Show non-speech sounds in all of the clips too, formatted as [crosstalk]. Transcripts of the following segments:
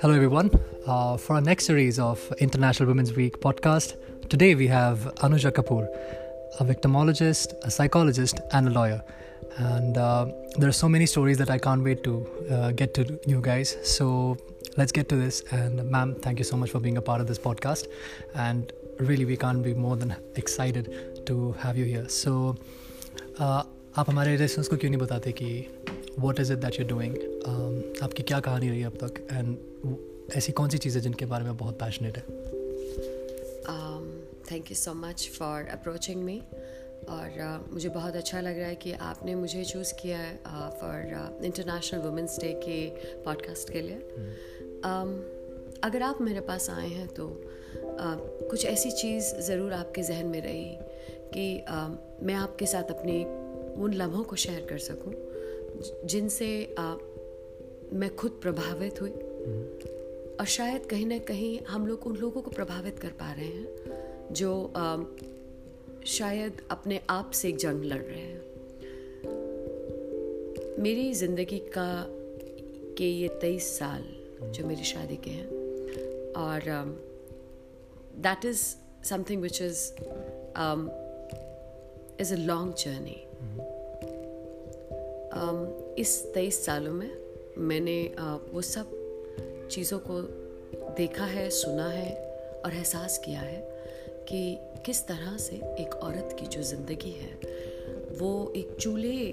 Hello, everyone. Uh, for our next series of International Women's Week podcast, today we have Anuja Kapoor, a victimologist, a psychologist, and a lawyer. And uh, there are so many stories that I can't wait to uh, get to you guys. So let's get to this. And, ma'am, thank you so much for being a part of this podcast. And really, we can't be more than excited to have you here. So, uh, आप हमारे restaurants को क्यों नहीं बताते कि what is it that you doing आपकी क्या कहानी रही अब तक? एंड ऐसी कौन सी चीज़ें जिनके बारे में बहुत पैशनेट है? Thank you so much for approaching me और uh, मुझे बहुत अच्छा लग रहा है कि आपने मुझे चूज़ किया है फॉर इंटरनेशनल वुमेंस डे के पॉडकास्ट के लिए. Um, अगर आप मेरे पास आए हैं तो uh, कुछ ऐसी चीज़ ज़रूर आपके जहन में रही कि uh, मैं आपके साथ अपनी उन लम्हों को शेयर कर सकूँ जिनसे मैं खुद प्रभावित हुई। और शायद कहीं ना कहीं हम लोग उन लोगों को प्रभावित कर पा रहे हैं जो आ, शायद अपने आप से एक जंग लड़ रहे हैं। मेरी ज़िंदगी का के ये तेईस साल जो मेरी शादी के हैं और that is something which is is a long journey इस तेईस सालों में मैंने वो सब चीज़ों को देखा है, सुना है और एहसास किया है कि किस तरह से एक औरत की जो ज़िंदगी है, वो एक चूल्हे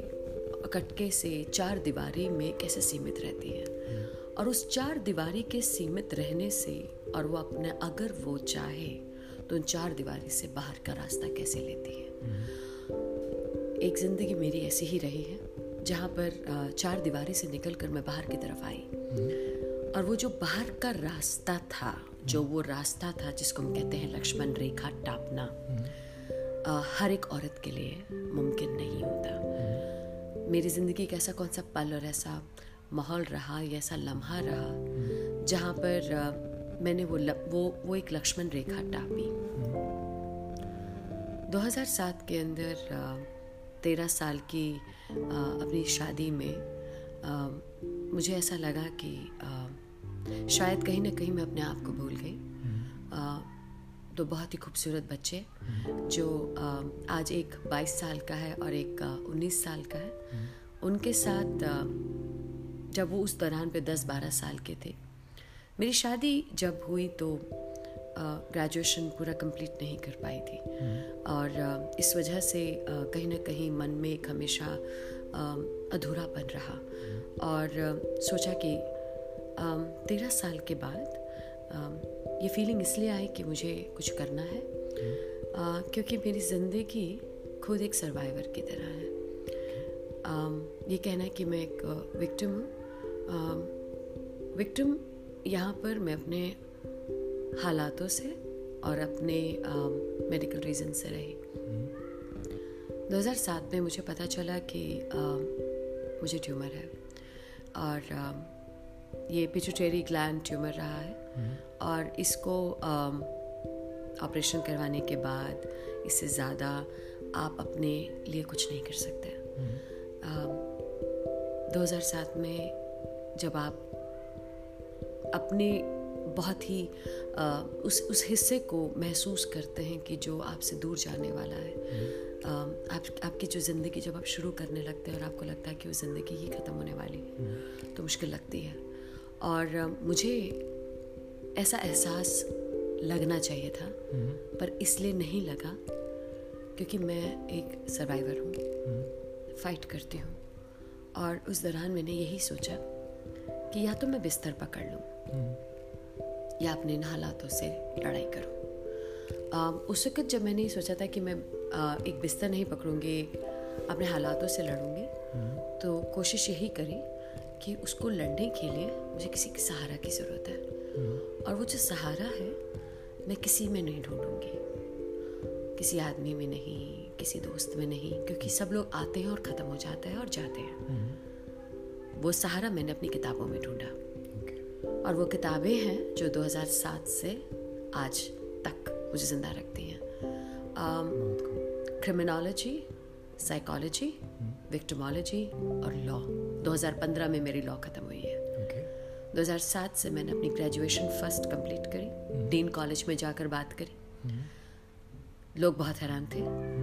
कटके से चार दीवारी में कैसे सीमित रहती है। और उस चार दीवारी के सीमित रहने से और वो अपने अगर वो चाहे तो उन चार दीवारी से बाहर का रास्ता कैसे लेती है। एक ज़िंदगी मेरी ऐसी ही रही है जहाँ पर चार दीवारी से निकल कर मैं बाहर की तरफ़ आई। और वो जो बाहर का रास्ता था जो वो रास्ता था जिसको हम कहते हैं लक्ष्मण रेखा टापना हर एक औरत के लिए मुमकिन नहीं होता। मेरी ज़िंदगी का ऐसा कौन सा पल और ऐसा माहौल रहा या ऐसा लम्हा रहा जहाँ पर मैंने वो ल, वो वो एक लक्ष्मण रेखा टापी। 2007 के अंदर तेरह साल की अपनी शादी में मुझे ऐसा लगा कि शायद कहीं ना कहीं मैं अपने आप को भूल गई। दो बहुत ही खूबसूरत बच्चे जो आज एक 22 साल का है और एक 19 साल का है। उनके साथ जब वो उस दौरान पे 10-12 साल के थे। मेरी शादी जब हुई तो ग्रेजुएशन पूरा कंप्लीट नहीं कर पाई थी। और इस वजह से कहीं ना कहीं मन में एक हमेशा अधूरापन रहा। और सोचा कि तेरह साल के बाद ये फीलिंग इसलिए आई कि मुझे कुछ करना है। क्योंकि मेरी ज़िंदगी खुद एक सर्वाइवर की तरह है। ये कहना है कि मैं एक विक्टिम हूँ। विक्टिम यहाँ पर मैं अपने हालातों से और अपने मेडिकल रीज़न से रही। 2007 में मुझे पता चला कि आ, मुझे ट्यूमर है और आ, ये पिचुटेरी ग्लैंड ट्यूमर रहा है और इसको ऑपरेशन uh, करवाने के बाद इससे ज़्यादा आप अपने लिए कुछ नहीं कर सकते। आ, 2007 में जब आप अपने बहुत ही आ, उस उस हिस्से को महसूस करते हैं कि जो आपसे दूर जाने वाला है। आ, आप आपकी जो ज़िंदगी जब आप शुरू करने लगते हैं और आपको लगता है कि वो ज़िंदगी ही ख़त्म होने वाली है तो मुश्किल लगती है। और आ, मुझे ऐसा एहसास लगना चाहिए था पर इसलिए नहीं लगा क्योंकि मैं एक सर्वाइवर हूँ। फाइट करती हूँ। और उस दौरान मैंने यही सोचा कि या तो मैं बिस्तर पकड़ लूँ। या अपने इन हालातों से लड़ाई करूँ। उस वक्त जब मैंने सोचा था कि मैं एक बिस्तर नहीं पकड़ूँगी अपने हालातों से लड़ूँगी तो कोशिश यही करी कि उसको लड़ने के लिए मुझे किसी के सहारा की ज़रूरत है। और वो जो सहारा है मैं किसी में नहीं ढूंढूँगी। किसी आदमी में नहीं किसी दोस्त में नहीं क्योंकि सब लोग आते हैं और ख़त्म हो जाते हैं और जाते हैं। वो सहारा मैंने अपनी किताबों में ढूंढा। और वो किताबें हैं जो 2007 से आज तक मुझे ज़िंदा रखती हैं। क्रिमिनोलॉजी साइकोलॉजी विक्टमोलॉजी और लॉ 2015 में मेरी लॉ ख़त्म हुई है। Okay. 2007 से मैंने अपनी ग्रेजुएशन फ़र्स्ट कंप्लीट करी। डीन कॉलेज में जाकर बात करी। लोग बहुत हैरान थे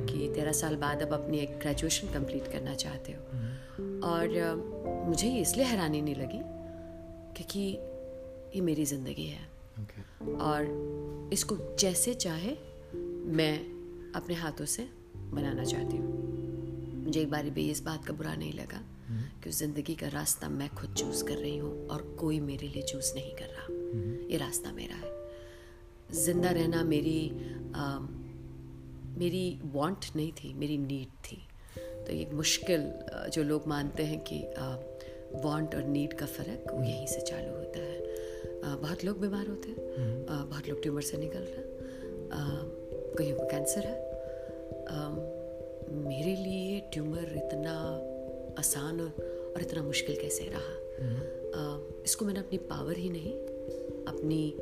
कि तेरह साल बाद अब अपनी एक ग्रेजुएशन कंप्लीट करना चाहते हो। और मुझे इसलिए हैरानी नहीं लगी क्योंकि ये मेरी ज़िंदगी है। ओके और इसको जैसे चाहे मैं अपने हाथों से बनाना चाहती हूँ। मुझे एक बार भी इस बात का बुरा नहीं लगा कि उस ज़िंदगी का रास्ता मैं खुद चूज़ कर रही हूँ और कोई मेरे लिए चूज़ नहीं कर रहा। ये रास्ता मेरा है। ज़िंदा रहना मेरी आ, मेरी वांट नहीं थी मेरी नीड थी। तो ये मुश्किल जो लोग मानते हैं कि वांट और नीड का फ़र्क वो यहीं से चालू होता है। बहुत लोग बीमार होते हैं। बहुत लोग ट्यूमर से निकल रहे हैं। अ, कईयों को कैंसर है? मेरे लिए ट्यूमर इतना आसान और इतना मुश्किल कैसे रहा? इसको मैंने अपनी पावर ही नहीं अपनी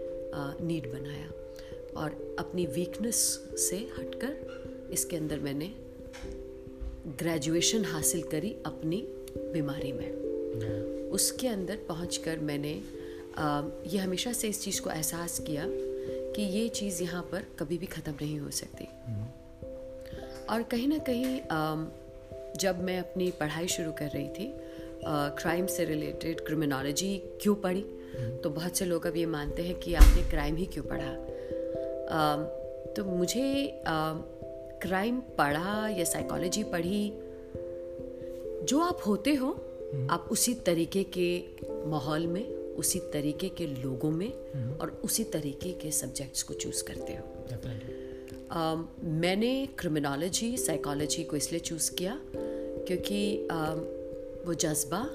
नीड बनाया। और अपनी वीकनेस से हटकर इसके अंदर मैंने ग्रेजुएशन हासिल करी अपनी बीमारी में। उसके अंदर पहुंचकर मैंने ये हमेशा से इस चीज़ को एहसास किया कि ये चीज़ यहाँ पर कभी भी ख़त्म नहीं हो सकती। और कहीं ना कहीं जब मैं अपनी पढ़ाई शुरू कर रही थी क्राइम से रिलेटेड क्रिमिनोलॉजी क्यों पढ़ी? तो बहुत से लोग अब ये मानते हैं कि आपने क्राइम ही क्यों पढ़ा? तो मुझे क्राइम पढ़ा या साइकोलॉजी पढ़ी जो आप होते हो आप उसी तरीके के माहौल में उसी तरीके के लोगों में और उसी तरीके के सब्जेक्ट्स को चूज़ करते हो। मैंने क्रिमिनोलॉजी साइकोलॉजी को इसलिए चूज़ किया क्योंकि वो जज्बा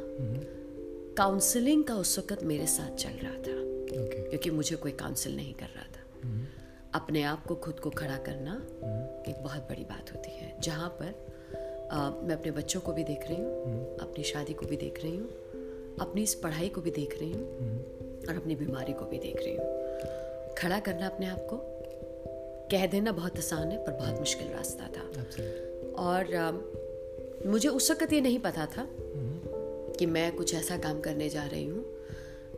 काउंसलिंग का उस वक्त मेरे साथ चल रहा था। क्योंकि मुझे कोई काउंसिल नहीं कर रहा था। अपने आप को खुद को खड़ा करना एक बहुत बड़ी बात होती है। जहाँ पर अ, मैं अपने बच्चों को भी देख रही हूँ अपनी शादी को भी देख रही हूँ अपनी इस पढ़ाई को भी देख रही हूँ और अपनी बीमारी को भी देख रही हूँ। खड़ा करना अपने आप को कह देना बहुत आसान है पर बहुत मुश्किल रास्ता था। और अ, मुझे उस वक्त ये नहीं पता था कि मैं कुछ ऐसा काम करने जा रही हूँ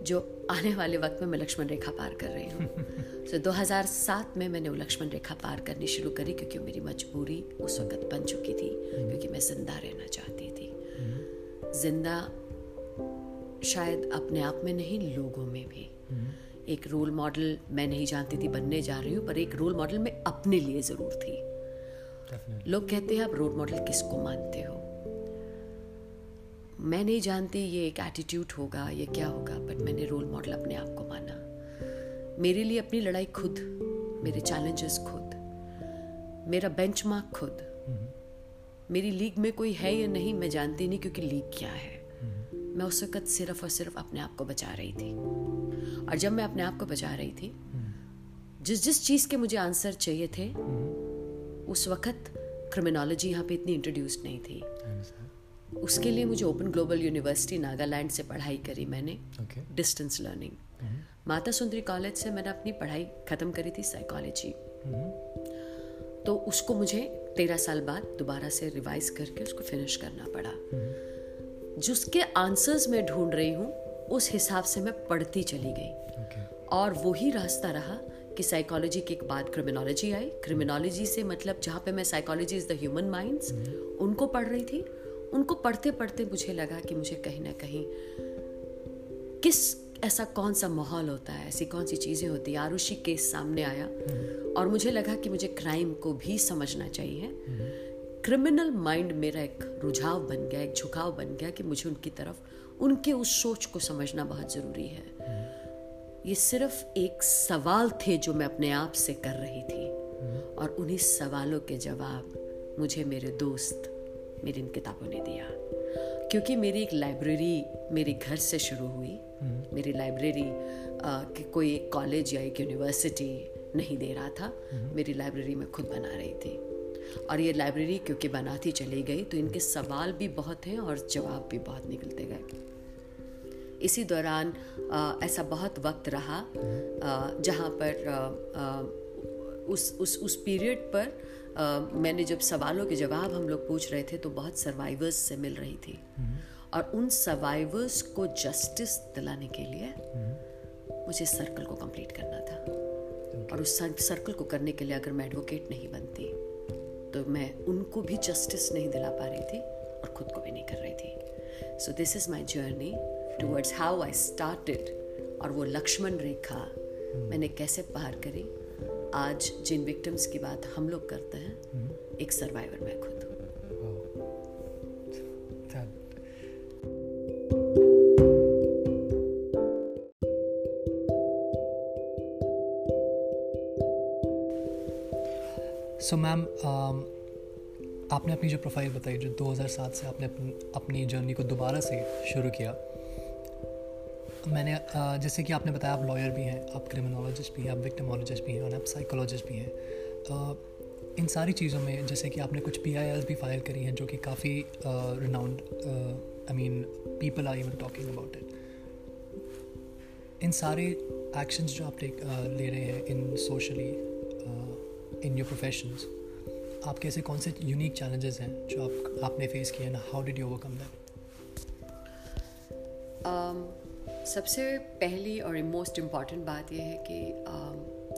जो आने वाले वक्त में मैं लक्ष्मण रेखा पार कर रही हूँ। [laughs] so, 2007 में मैंने वो लक्ष्मण रेखा पार करनी शुरू करी क्योंकि मेरी मजबूरी उस वक्त बन चुकी थी क्योंकि मैं ज़िंदा रहना चाहती थी। ज़िंदा शायद अपने आप में नहीं लोगों में भी। एक रोल मॉडल मैं नहीं जानती थी बनने जा रही हूँ पर एक रोल मॉडल मैं अपने लिए ज़रूर थी। लोग कहते हैं आप रोल मॉडल किसको मानते हो? मैं नहीं जानती ये एक एटीट्यूड होगा ये क्या होगा बट मैंने रोल मॉडल अपने आप को माना। मेरे लिए अपनी लड़ाई खुद मेरे चैलेंजेस खुद मेरा बेंचमार्क खुद। मेरी लीग में कोई है या नहीं मैं जानती नहीं क्योंकि लीग क्या है। मैं उस वक्त सिर्फ़ और सिर्फ़ अपने आप को बचा रही थी। और जब मैं अपने आप को बचा रही थी जिस जिस चीज़ के मुझे आंसर चाहिए थे उस वक्त क्रिमिनोलॉजी यहाँ पे इतनी इंट्रोड्यूस्ड नहीं थी। उसके लिए मुझे ओपन ग्लोबल यूनिवर्सिटी नागालैंड से पढ़ाई करी मैंने। Distance learning Mata Sundari college से मैंने अपनी पढ़ाई ख़त्म करी थी साइकोलॉजी तो उसको मुझे तेरह साल बाद दोबारा से रिवाइज करके उसको फिनिश करना पड़ा। जिसके आंसर्स मैं ढूंढ रही हूँ उस हिसाब से मैं पढ़ती चली गई। ओके और वही रास्ता रहा कि साइकोलॉजी के बाद क्रिमिनोलॉजी आई। क्रिमिनोलॉजी से मतलब जहाँ पे मैं psychology is the human minds उनको पढ़ रही थी। उनको पढ़ते पढ़ते मुझे लगा कि मुझे कहीं ना कहीं किस ऐसा कौन सा माहौल होता है ऐसी कौन सी चीज़ें होती हैं। आरुषि केस सामने आया और मुझे लगा कि मुझे क्राइम को भी समझना चाहिए। क्रिमिनल माइंड मेरा एक रुझाव बन गया, एक झुकाव बन गया कि मुझे उनकी तरफ़, उनके उस सोच को समझना बहुत ज़रूरी है। ये सिर्फ़ एक सवाल थे जो मैं अपने आप से कर रही थी। और उन्हीं सवालों के जवाब मुझे मेरे दोस्त, मेरी इन किताबों ने दिया। क्योंकि मेरी एक लाइब्रेरी मेरे घर से शुरू हुई। मेरी लाइब्रेरी कि कोई एक कॉलेज या एक यूनिवर्सिटी नहीं दे रहा था। मेरी लाइब्रेरी मैं खुद बना रही थी। और ये लाइब्रेरी क्योंकि बनाती चली गई तो इनके सवाल भी बहुत हैं और जवाब भी बहुत निकलते गए। इसी दौरान ऐसा बहुत वक्त रहा जहाँ पर अ, अ, उस उस उस पीरियड पर अ, मैंने जब सवालों के जवाब हम लोग पूछ रहे थे तो बहुत सर्वाइवर्स से मिल रही थी। और उन सर्वाइवर्स को जस्टिस दिलाने के लिए मुझे सर्कल को कंप्लीट करना था। और उस सर्कल को करने के लिए अगर मैं एडवोकेट नहीं बनती तो मैं उनको भी जस्टिस नहीं दिला पा रही थी और खुद को भी नहीं कर रही थी। So this is my journey towards how I started और वो लक्ष्मण रेखा मैंने कैसे पार करी। आज जिन विक्टिम्स की बात हम लोग करते हैं, एक सर्वाइवर मैं खुद। सो मैम um, आपने अपनी जो प्रोफ़ाइल बताई जो 2007 से आपने अपनी जर्नी को दोबारा से शुरू किया मैंने जैसे कि आपने बताया आप लॉयर भी हैं आप क्रिमिनोलॉजिस्ट भी हैं आप विक्टमोलॉजिस्ट भी हैं और आप साइकोलॉजिस्ट भी हैं। इन सारी चीज़ों में जैसे कि आपने कुछ पी भी फ़ाइल करी हैं जो कि काफ़ी renowned I mean people are even talking about it in सारे एक्शंस जो आप ले रहे हैं in socially in your professions आपके ऐसे कौन से यूनिक चैलेंजेस हैं जो आप आपने फेस किए ना how did you overcome that सबसे पहली और मोस्ट इंपॉर्टेंट बात यह है कि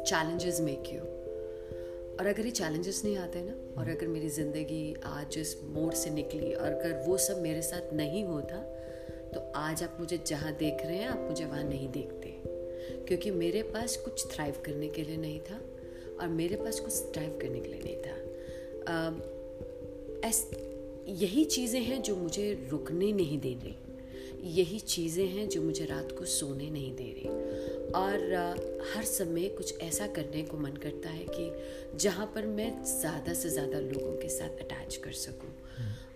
चैलेंजेस मेक यू और अगर ये चैलेंजेस नहीं आते ना और अगर मेरी ज़िंदगी आज इस मोड़ से निकली और अगर वो सब मेरे साथ नहीं होता तो आज आप मुझे जहाँ देख रहे हैं आप मुझे वहाँ नहीं देखते। क्योंकि मेरे पास कुछ थ्राइव करने के लिए नहीं था। और मेरे पास कुछ ड्राइव करने के लिए नहीं था। ऐस यही चीज़ें हैं जो मुझे रुकने नहीं दे रही। यही चीज़ें हैं जो मुझे रात को सोने नहीं दे रही। और आ, हर समय कुछ ऐसा करने को मन करता है कि जहाँ पर मैं ज़्यादा से ज़्यादा लोगों के साथ अटैच कर सकूँ।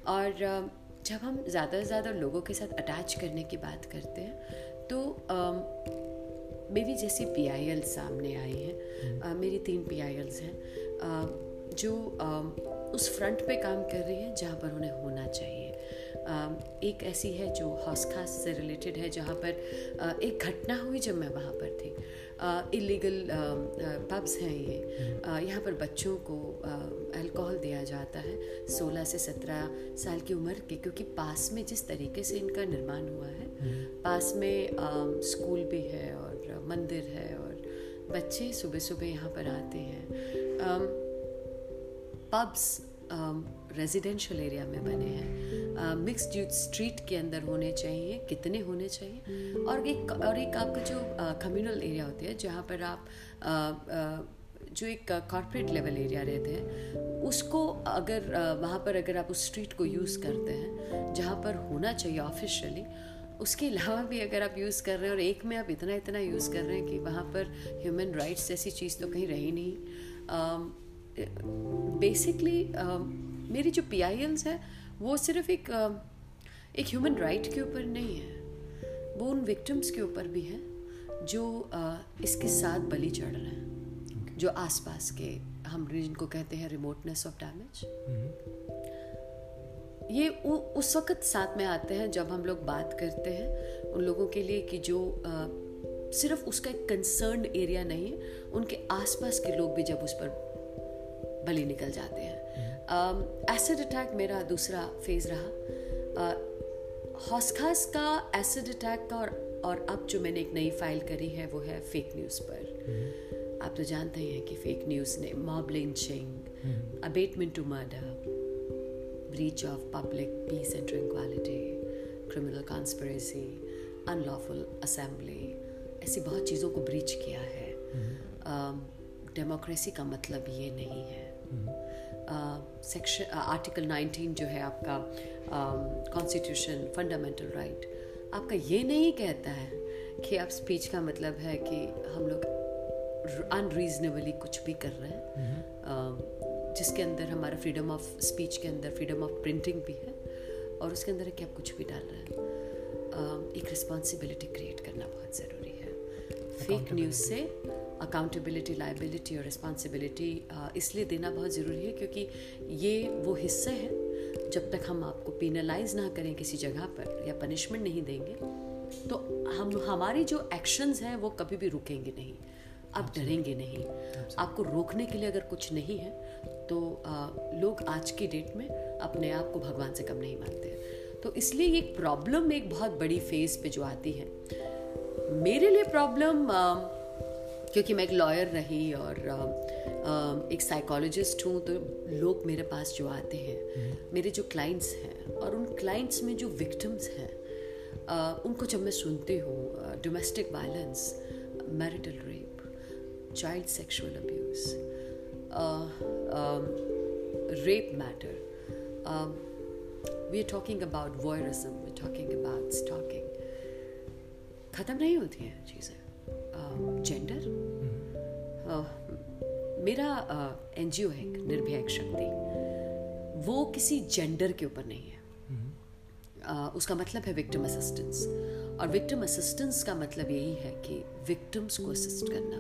और आ, जब हम ज़्यादा से ज़्यादा लोगों के साथ अटैच करने की बात करते हैं तो आ, मेरी जैसी पीआईएल सामने आई हैं। uh, मेरी तीन पी आई एल्स हैं। जो उस फ्रंट पे काम कर रही हैं जहाँ पर उन्हें होना चाहिए। एक ऐसी है जो हौस खास से रिलेटेड है जहाँ पर एक घटना हुई जब मैं वहाँ पर थी। इलीगल पब्स हैं ये। यहाँ पर बच्चों को अल्कोहल दिया जाता है 16 से 17 साल की उम्र के क्योंकि पास में जिस तरीके से इनका निर्माण हुआ है हम्म। पास में स्कूल भी है और मंदिर है और बच्चे सुबह सुबह यहाँ पर आते हैं। पब्स रेजिडेंशियल एरिया में बने हैं। मिक्स यूथ स्ट्रीट के अंदर होने चाहिए कितने होने चाहिए? और एक और एक आपका जो कम्युनल uh, एरिया होती है जहाँ पर आप uh, uh, जो एक कॉरपोरेट लेवल एरिया रहते हैं उसको अगर वहाँ पर अगर आप उस स्ट्रीट को यूज़ करते हैं जहाँ पर होना चाहिए ऑफिशियली उसके अलावा भी अगर आप यूज़ कर रहे हैं और एक में आप इतना इतना यूज़ कर रहे हैं कि वहाँ पर ह्यूमन राइट्स जैसी चीज़ तो कहीं रही नहीं। बेसिकली uh, uh, मेरी जो पी है वो सिर्फ़ एक uh, एक ह्यूमन राइट के ऊपर नहीं है। वो उन विक्टिम्स के ऊपर भी है जो इसके साथ बलि चढ़ रहे हैं। Okay. जो आसपास के हम जिनको कहते हैं रिमोटनेस ऑफ़ डैमेज ये उ, उस वक्त साथ में आते हैं जब हम लोग बात करते हैं उन लोगों के लिए कि जो आ, सिर्फ़ उसका एक कंसर्न एरिया नहीं है उनके आसपास के लोग भी जब उस पर बलि निकल जाते हैं। एसिड अटैक मेरा दूसरा फ़ेज़ रहा। हौसखास का एसिड अटैक का और और अब जो मैंने एक नई फ़ाइल करी है वो है फेक न्यूज़ पर। आप तो जानते ही हैं कि फेक न्यूज़ ने mob lynching abetment to murder breach of public peace and tranquility, criminal conspiracy, unlawful assembly ऐसी बहुत चीज़ों को ब्रीच किया है। डेमोक्रेसी uh, का मतलब ये नहीं है। सेक्शन आर्टिकल 19 जो है आपका कॉन्स्टिट्यूशन फंडामेंटल राइट आपका ये नहीं कहता है कि आप स्पीच का मतलब है कि हम लोग अनरीजनेबली कुछ भी कर रहे हैं। uh, जिसके अंदर हमारा फ्रीडम ऑफ़ स्पीच के अंदर फ्रीडम ऑफ़ प्रिंटिंग भी है और उसके अंदर है कि आप कुछ भी डाल रहे हैं। एक रिस्पॉन्सिबिलिटी क्रिएट करना बहुत ज़रूरी है। फेक न्यूज़ से अकाउंटेबिलिटी लाइबिलिटी और रिस्पॉन्सिबिलिटी इसलिए देना बहुत ज़रूरी है क्योंकि ये वो हिस्से हैं जब तक हम आपको पेनलाइज ना करें किसी जगह पर या पनिशमेंट नहीं देंगे तो हम हमारी जो एक्शंस हैं वो कभी भी रुकेंगे नहीं आप डरेंगे नहीं। आपको रोकने के लिए अगर कुछ नहीं है तो आ, लोग आज की डेट में अपने आप को भगवान से कम नहीं मानते हैं। तो इसलिए एक प्रॉब्लम एक बहुत बड़ी फ़ेज़ पे जो आती है। मेरे लिए प्रॉब्लम क्योंकि मैं एक लॉयर रही और एक साइकोलॉजिस्ट हूँ तो लोग मेरे पास जो आते हैं मेरे जो क्लाइंट्स हैं और उन क्लाइंट्स में जो विक्टिम्स हैं उनको जब मैं सुनती हूँ domestic violence marital rape child sexual abuse rape matter. Um, we are talking about voyeurism, we're talking about stalking. ख़त्म नहीं होती हैं चीज़ें। जेंडर मेरा एन जी ओ है निर्भया एक शक्ति। वो किसी जेंडर के ऊपर नहीं है। Uh, उसका मतलब है विक्टिम असिस्टेंस और विक्टिम असिस्टेंस का मतलब यही है कि विक्टिम्स को असिस्ट करना।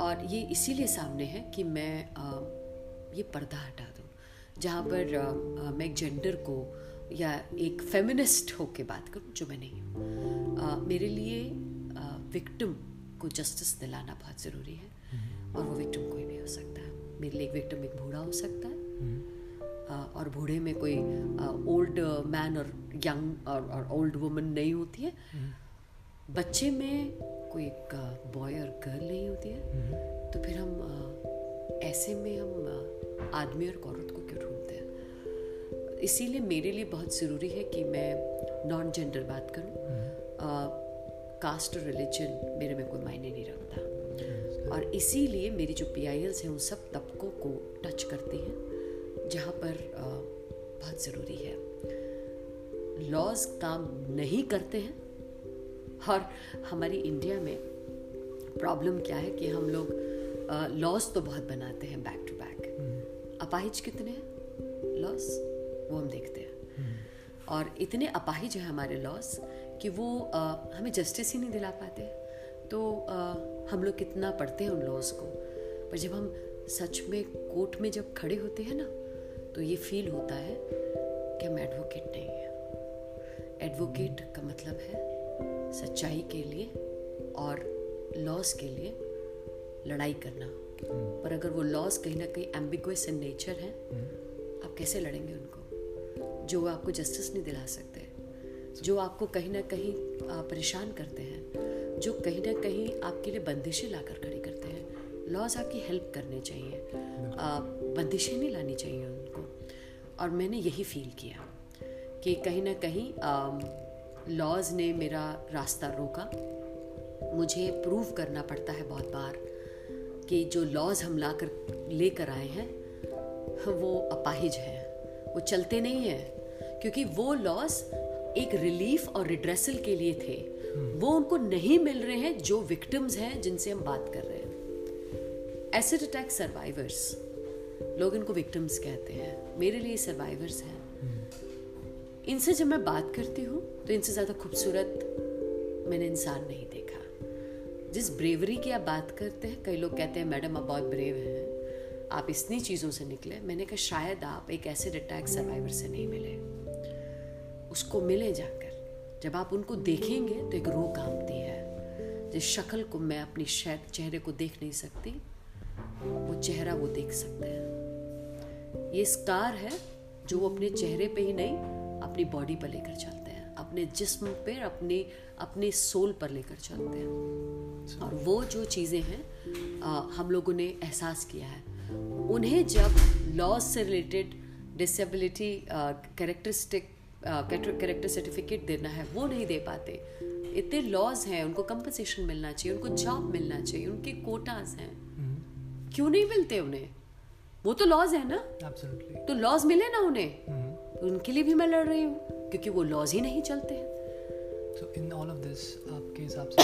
और ये इसीलिए सामने है कि मैं uh, ये पर्दा हटा दूँ जहाँ पर uh, मैं एक जेंडर को या एक फेमिनिस्ट होके बात करूँ जो मैं नहीं हूँ। मेरे लिए विक्टिम को जस्टिस दिलाना बहुत ज़रूरी है और वो विक्टिम कोई भी हो सकता। है मेरे लिए एक विक्टिम एक बूढ़ा हो सकता है। और बूढ़े में कोई ओल्ड मैन और यंग और ओल्ड वुमन नहीं होती है। बच्चे में कोई एक बॉय और गर्ल नहीं होती है। तो फिर हम ऐसे में हम आदमी और औरत को क्यों ढूंढते हैं? इसीलिए मेरे लिए बहुत ज़रूरी है कि मैं नॉन जेंडर बात करूँ। कास्ट और रिलीजन मेरे में कोई मायने नहीं रखता। और इसीलिए मेरी जो पी आई एल्स हैं उन सब तबकों को टच करती हैं जहाँ पर बहुत ज़रूरी है। लॉज काम नहीं करते हैं और हमारी इंडिया में प्रॉब्लम क्या है कि हम लोग लॉस तो बहुत बनाते हैं बैक टू बैक अपाहिज कितने हैं? लॉस वो हम देखते हैं। और इतने अपाहिज हैं हमारे लॉस कि वो आ, हमें जस्टिस ही नहीं दिला पाते। तो आ, हम लोग कितना पढ़ते हैं उन लॉस को। पर जब हम सच में कोर्ट में जब खड़े होते हैं ना तो ये फील होता है कि हम एडवोकेट नहीं हैं। एडवोकेट का मतलब है सच्चाई के लिए और लॉस के लिए लड़ाई करना। पर अगर वो लॉस कहीं ना कहीं एम्बिगस इन नेचर है आप कैसे लड़ेंगे उनको? जो वो आपको जस्टिस नहीं दिला सकते जो आपको कहीं ना कहीं परेशान करते हैं जो कहीं ना कहीं आपके लिए बंदिशें लाकर खड़ी करते हैं लॉज आपकी हेल्प करने चाहिए। बंदिशें नहीं लानी चाहिए उनको। और मैंने यही फील किया कि कहीं ना कहीं लॉज ने मेरा रास्ता रोका। मुझे प्रूव करना पड़ता है बहुत बार कि जो लॉज हम ला कर लेकर आए हैं वो अपाहिज हैं। वो चलते नहीं हैं क्योंकि वो लॉज एक रिलीफ और रिड्रेसल के लिए थे। वो उनको नहीं मिल रहे हैं जो विक्टिम्स हैं जिनसे हम बात कर रहे हैं। एसिड अटैक सर्वाइवर्स लोग इनको विक्टिम्स कहते हैं। मेरे लिए सर्वाइवर्स हैं। इनसे जब मैं बात करती हूँ तो इनसे ज़्यादा खूबसूरत मैंने इंसान नहीं देखा। जिस ब्रेवरी की आप बात करते हैं, कई लोग कहते हैं, मैडम, आप बहुत ब्रेव हैं। आप इतनी चीज़ों से निकले। मैंने कहा, शायद आप एक एसिड अटैक सर्वाइवर से नहीं मिले। उसको मिले जाकर। जब आप उनको देखेंगे तो एक रूह कामती है। जिस शक्ल को मैं अपनी चेहरे को देख नहीं सकती, वो चेहरा वो देख सकते हैं। ये स्कार है जो वो अपने चेहरे पे ही नहीं, अपनी बॉडी पर लेकर चलते अपने जिस्म पर अपने अपने सोल पर लेकर चलते हैं। और वो जो चीज़ें हैं हम लोगों ने एहसास किया है। उन्हें जब लॉज से related disability characteristic character certificate देना है वो नहीं दे पाते। इतने लॉज हैं उनको कंपनसेशन मिलना चाहिए उनको जॉब मिलना चाहिए उनके कोटाज हैं। mm-hmm. क्यों नहीं मिलते उन्हें? वो तो लॉज है ना? Absolutely. तो लॉज मिले ना उन्हें? mm-hmm. उनके लिए भी मैं लड़ रही हूँ। क्योंकि वो लॉज ही नहीं चलते हैं। So in all of this आपके हिसाब से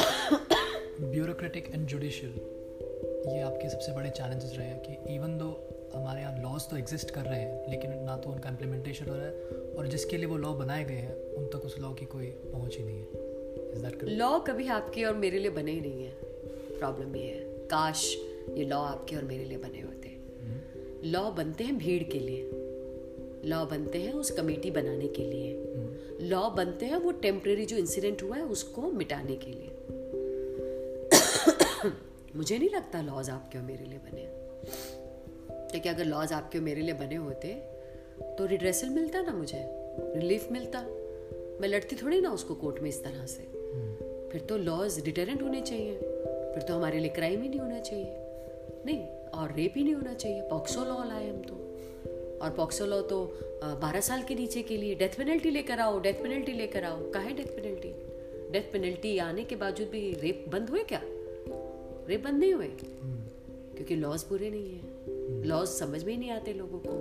ब्यूरोक्रेटिक एंड जुडिशियल ये आपके सबसे बड़े चैलेंजेस रहे हैं कि इवन दो हमारे यहाँ लॉज तो एग्जिस्ट कर रहे हैं लेकिन ना तो उनका इम्प्लीमेंटेशन हो रहा है और जिसके लिए वो लॉ बनाए गए हैं उन तक उस लॉ की कोई पहुँच ही नहीं है। लॉ कभी आपके और मेरे लिए बने ही नहीं है। प्रॉब्लम ये है। काश ये लॉ आपके और मेरे लिए बने होते। लॉ हम्म। बनते हैं भीड़ के लिए। लॉ बनते हैं उस कमेटी बनाने के लिए। लॉ। बनते हैं, वो टेम्प्रेरी जो इंसिडेंट हुआ है, उसको मिटाने के लिए। [coughs] मुझे नहीं लगता लॉज आपके और मेरे लिए बने। क्योंकि अगर लॉज आपके और मेरे लिए बने होते तो रिड्रेसल मिलता ना मुझे रिलीफ मिलता। मैं लड़ती थोड़ी ना उसको कोर्ट में इस तरह से। फिर तो लॉज डिटरेंट होने चाहिए। फिर तो हमारे लिए क्राइम ही नहीं होना चाहिए। नहीं, और रेप ही नहीं होना चाहिए। पॉक्सो लॉ लाए हम तो। और पॉक्सो लॉ तो बारह साल के नीचे के लिए डेथ पेनल्टी लेकर आओ डेथ पेनल्टी लेकर आओ। कहा है डेथ पेनल्टी डेथ पेनल्टी आने के बावजूद भी रेप बंद हुए क्या? रेप बंद नहीं हुए? क्योंकि लॉज पूरे नहीं है। लॉज समझ में ही नहीं आते लोगों को।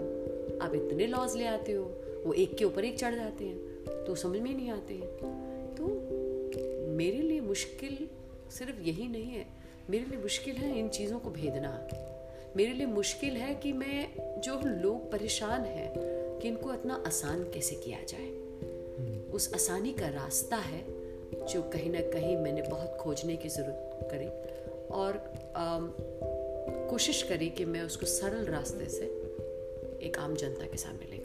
आप इतने लॉज ले आते हो, वो एक के ऊपर एक चढ़ जाते हैं तो समझ में नहीं आते हैं। तो मेरे लिए मुश्किल सिर्फ़ यही नहीं है। मेरे लिए मुश्किल है इन चीज़ों को भेदना। मेरे लिए मुश्किल है कि मैं जो लोग परेशान हैं कि इनको इतना आसान कैसे किया जाए। उस आसानी का रास्ता है जो कहीं ना कहीं मैंने बहुत खोजने की ज़रूरत करी और कोशिश करी कि मैं उसको सरल रास्ते से एक आम जनता के सामने लेकर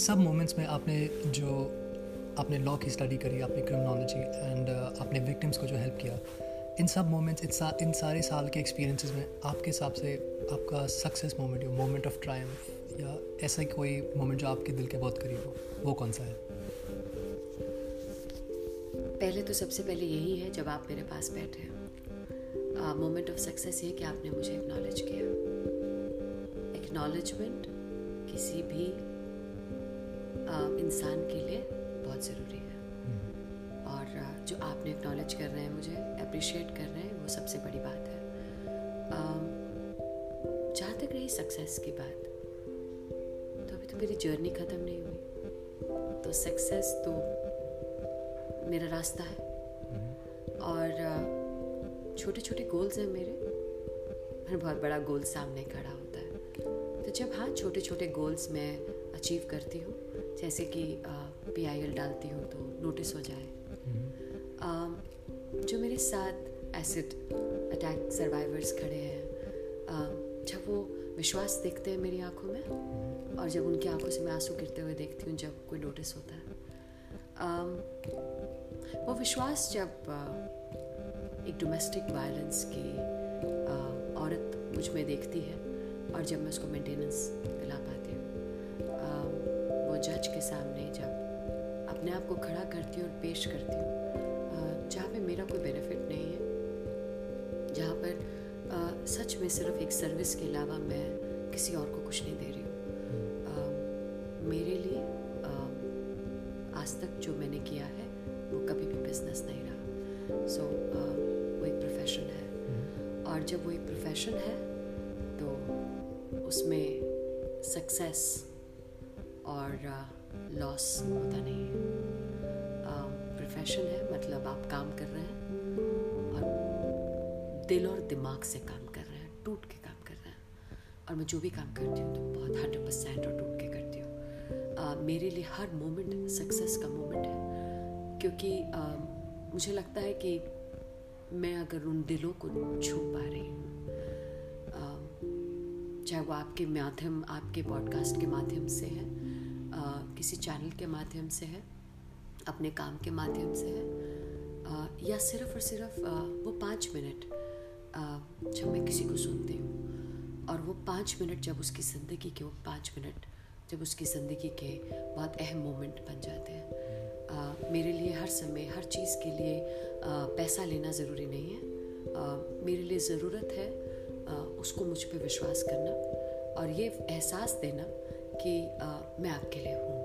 सब मोमेंट्स में आपने जो आपने लॉ की स्टडी करी, आपने क्रिमिनोलॉजी एंड आपने विक्टिम्स को जो हेल्प किया, इन सब मोमेंट्स इन सा, इन सारे साल के एक्सपीरियंसेस में आपके हिसाब से आपका सक्सेस मोमेंट या मोमेंट ऑफ़ ट्रायम्फ या ऐसा कोई मोमेंट जो आपके दिल के बहुत करीब हो, वो कौन सा है? पहले तो सबसे पहले यही है जब आप मेरे पास बैठे हो। मोमेंट ऑफ़ सक्सेस ये कि आपने मुझे एक्नॉलेज किया। एक्नॉलेजमेंट किसी भी इंसान के लिए बहुत ज़रूरी है। और जो आपने एक्नॉलेज कर रहे हैं, मुझे अप्रिशिएट कर रहे हैं, वो सबसे बड़ी बात है। जहाँ तक रही सक्सेस की बात तो अभी तो मेरी जर्नी ख़त्म नहीं हुई। तो सक्सेस तो मेरा रास्ता है। और छोटे छोटे गोल्स हैं मेरे और बहुत बड़ा गोल सामने खड़ा होता है। तो जब हाँ छोटे छोटे गोल्स मैं अचीव करती हूँ जैसे कि पी आई एल डालती हूँ तो नोटिस हो जाए। जो मेरे साथ एसिड अटैक सर्वाइवर्स खड़े हैं जब वो विश्वास देखते हैं मेरी आँखों में और जब उनकी आँखों से मैं आँसू गिरते हुए देखती हूँ जब कोई नोटिस होता है। वो विश्वास जब एक डोमेस्टिक वायलेंस की औरत मुझमें देखती है और जब मैं उसको मेंटेनेंस दिला पाती को खड़ा करती हूँ और पेश करती हूँ। जहाँ पे मेरा कोई बेनिफिट नहीं है जहाँ पर सच में सिर्फ़ एक सर्विस के अलावा मैं किसी और को कुछ नहीं दे रही हूँ। मेरे लिए आ, आज तक जो मैंने किया है वो कभी भी बिज़नेस नहीं रहा। सो so, वो एक प्रोफेशन है। और जब वो एक प्रोफेशन है तो उसमें सक्सेस और लॉस होता नहीं है। प्रोफेशन है मतलब आप काम कर रहे हैं और दिल और दिमाग से काम कर रहे हैं टूट के काम कर रहे हैं। और मैं जो भी काम करती हूँ तो बहुत हंड्रेड परसेंट और टूट के करती हूँ। मेरे लिए हर मोमेंट सक्सेस का मोमेंट है। क्योंकि आ, मुझे लगता है कि मैं अगर उन दिलों को छू पा रही हूँ चाहे वो आपके माध्यम आपके पॉडकास्ट के माध्यम से है आ, किसी चैनल के माध्यम से है अपने काम के माध्यम से है। या सिर्फ़ और सिर्फ़ वो पाँच मिनट जब मैं किसी को सुनती हूँ। और वो पाँच मिनट जब उसकी ज़िंदगी के, वो पाँच मिनट जब उसकी ज़िंदगी के बहुत अहम मोमेंट बन जाते हैं। मेरे लिए हर समय, हर चीज़ के लिए पैसा लेना ज़रूरी नहीं है। मेरे लिए ज़रूरत है उसको मुझ पर विश्वास करना और ये एहसास देना कि मैं आपके लिए हूँ।